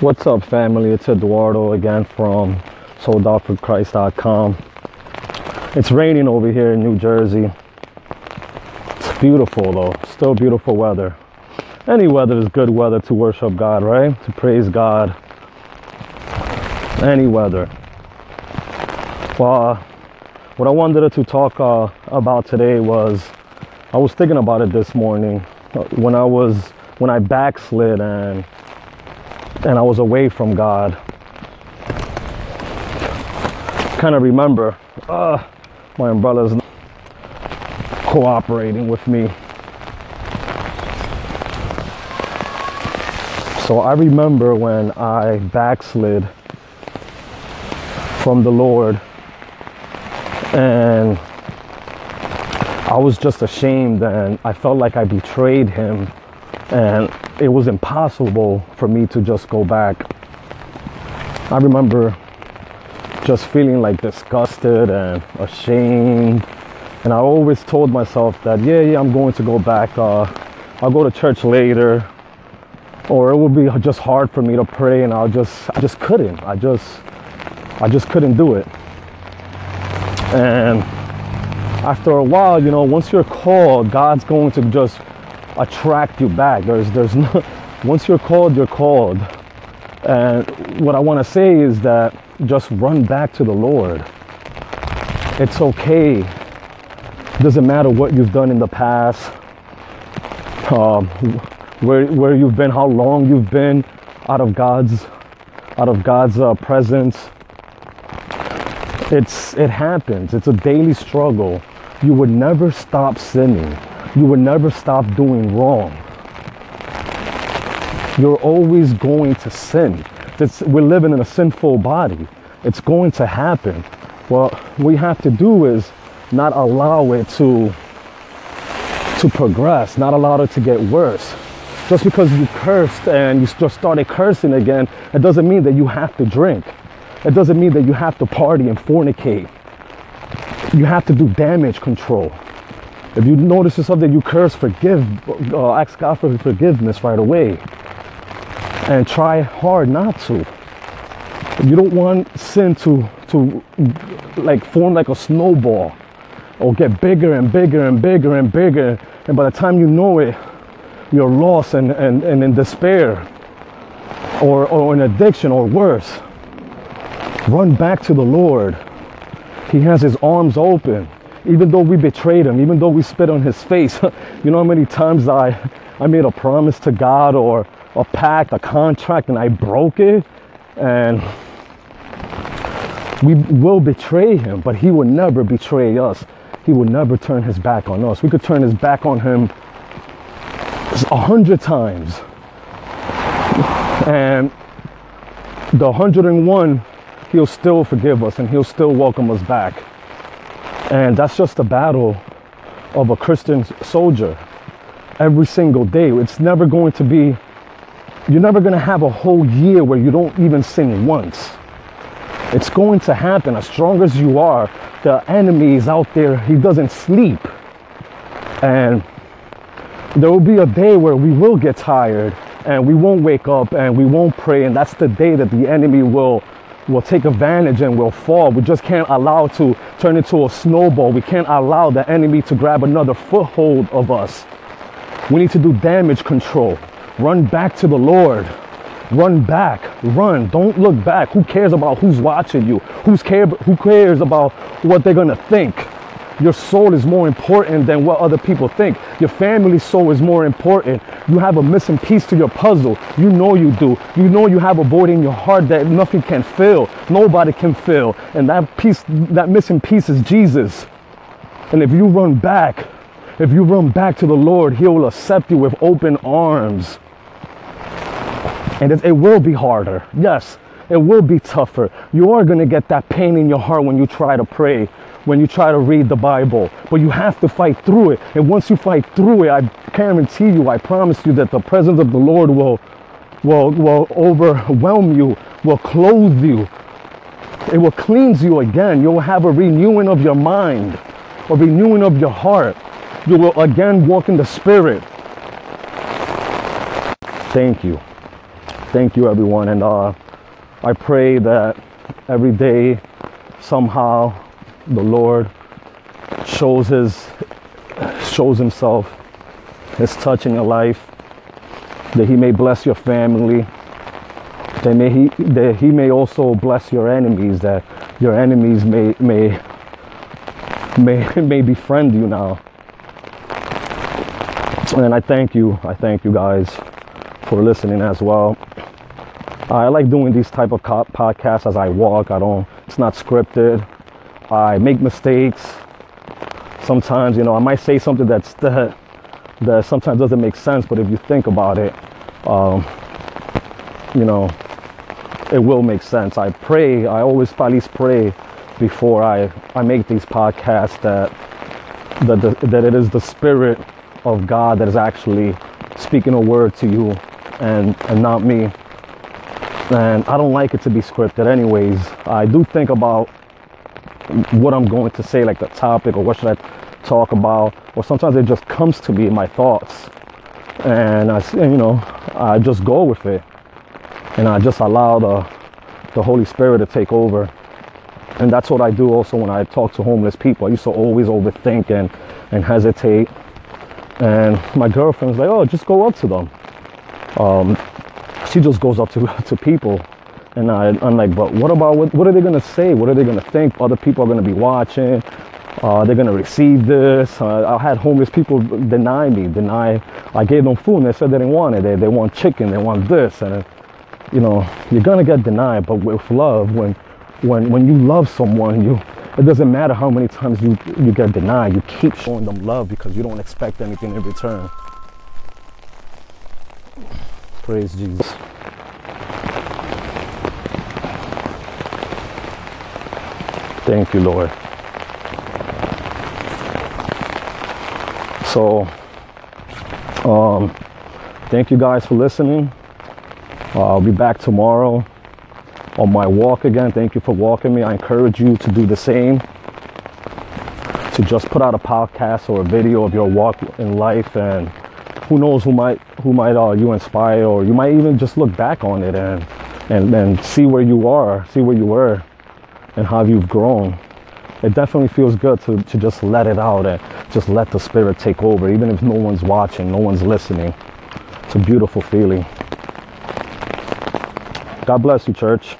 What's up, family? It's Eduardo again from SoldOutForChrist.com. It's raining over here in New Jersey. It's beautiful, though. Still beautiful weather. Any weather is good weather to worship God, right? To praise God. Any weather. Well, uh, what I wanted to talk uh, about today was I was thinking about it this morning uh, when I was when I backslid and and I was away from God. Kind of remember, uh, my umbrella's cooperating with me. So I remember when I backslid from the Lord and I was just ashamed and I felt like I betrayed him and it was impossible for me to just go back. I remember just feeling like disgusted and ashamed. And I always told myself that, yeah, yeah, I'm going to go back. Uh, I'll go to church later. Or it would be just hard for me to pray and I'll just, I just couldn't. I just, I just couldn't do it. And after a while, you know, once you're called, God's going to just attract you back. There's there's no once you're called, you're called. And what I want to say is that just run back to the Lord. It's okay. Doesn't matter what you've done in the past, um, where where you've been, how long you've been out of God's out of God's uh, presence. It's it happens. It's a daily struggle. You would never stop sinning you will never stop doing wrong. You're always going to sin. It's, we're living in a sinful body. It's going to happen. What we have to do is not allow it to to progress, not allow it to get worse. Just because you cursed and you just started cursing again, it doesn't mean that you have to drink. It doesn't mean that you have to party and fornicate. You have to do damage control. If you notice yourself that you curse, forgive, uh, ask God for forgiveness right away. And try hard not to. You don't want sin to, to like form like a snowball or get bigger and bigger and bigger and bigger. And by the time you know it, you're lost and, and, and in despair or, or in addiction or worse. Run back to the Lord. He has his arms open even though we betrayed him, even though we spit on his face. you know how many times I, I made a promise to God or a pact, a contract, and I broke it? And we will betray him, but he will never betray us. He will never turn his back on us. We could turn his back on him a hundred times. And the 101, he'll still forgive us and he'll still welcome us back. And that's just the battle of a Christian soldier every single day. It's never going to be, you're never going to have a whole year where you don't even sing once. It's going to happen. As strong as you are, the enemy is out there. He doesn't sleep. And there will be a day where we will get tired and we won't wake up and we won't pray. And that's the day that the enemy will will take advantage and will fall. We just can't allow to turn into a snowball. We can't allow the enemy to grab another foothold of us. We need to do damage control. Run back to the Lord. Run back. Run. Don't look back. Who cares about who's watching you? Who's care, who cares about what they're going to think? Your soul is more important than what other people think. Your family soul is more important. You have a missing piece to your puzzle. You know you do. You know you have a void in your heart that nothing can fill. Nobody can fill. And that piece, that missing piece is Jesus. And if you run back, if you run back to the Lord, He will accept you with open arms. And it, it will be harder. Yes, it will be tougher. You are going to get that pain in your heart when you try to pray when you try to read the Bible. But you have to fight through it. And once you fight through it, I guarantee you, I promise you that the presence of the Lord will, will, will overwhelm you, will clothe you. It will cleanse you again. You'll have a renewing of your mind, a renewing of your heart. You will again walk in the Spirit. Thank you. Thank you, everyone. And uh, I pray that every day, somehow, the Lord shows His shows Himself, His touch in your life, that He may bless your family, that may He that He may also bless your enemies, that your enemies may may may may befriend you now. And I thank you. I thank you guys for listening as well. I like doing these type of podcasts as I walk. I don't. It's not scripted. I make mistakes. Sometimes, you know, I might say something that's that that sometimes doesn't make sense, but if you think about it, um, you know, it will make sense. I pray. I always at least pray before I I make these podcasts that that the, that it is the spirit of God that is actually speaking a word to you and and not me. And I don't like it to be scripted anyways. I do think about what I'm going to say, like the topic or what should I talk about, or sometimes it just comes to me in my thoughts. And I you know, I just go with it. And I just allow the the Holy Spirit to take over. And that's what I do also when I talk to homeless people. I used to always overthink and, and hesitate. And my girlfriend's like, oh, just go up to them. Um, she just goes up to, to people. And I, I'm like, but what about what, what are they to say? What are they to think? Other people are to be watching. Uh, they're to receive this. Uh, I had homeless people deny me, deny. I gave them food and they said they didn't want it. They, they want chicken, they want this. And, you know, you're to get denied. But with love, when, when, when you love someone, you, it doesn't matter how many times you, you get denied. You keep showing them love because you don't expect anything in return. Praise Jesus. Thank you, Lord. So, um, thank you guys for listening. Uh, I'll be back tomorrow on my walk again. Thank you for walking me. I encourage you to do the same. To just put out a podcast or a video of your walk in life, and who knows who might who might uh, you inspire, or you might even just look back on it and and and see where you are, see where you were, and how you've grown. It definitely feels good to, to just let it out and just let the spirit take over, even if no one's watching, no one's listening. It's a beautiful feeling. God bless you, church.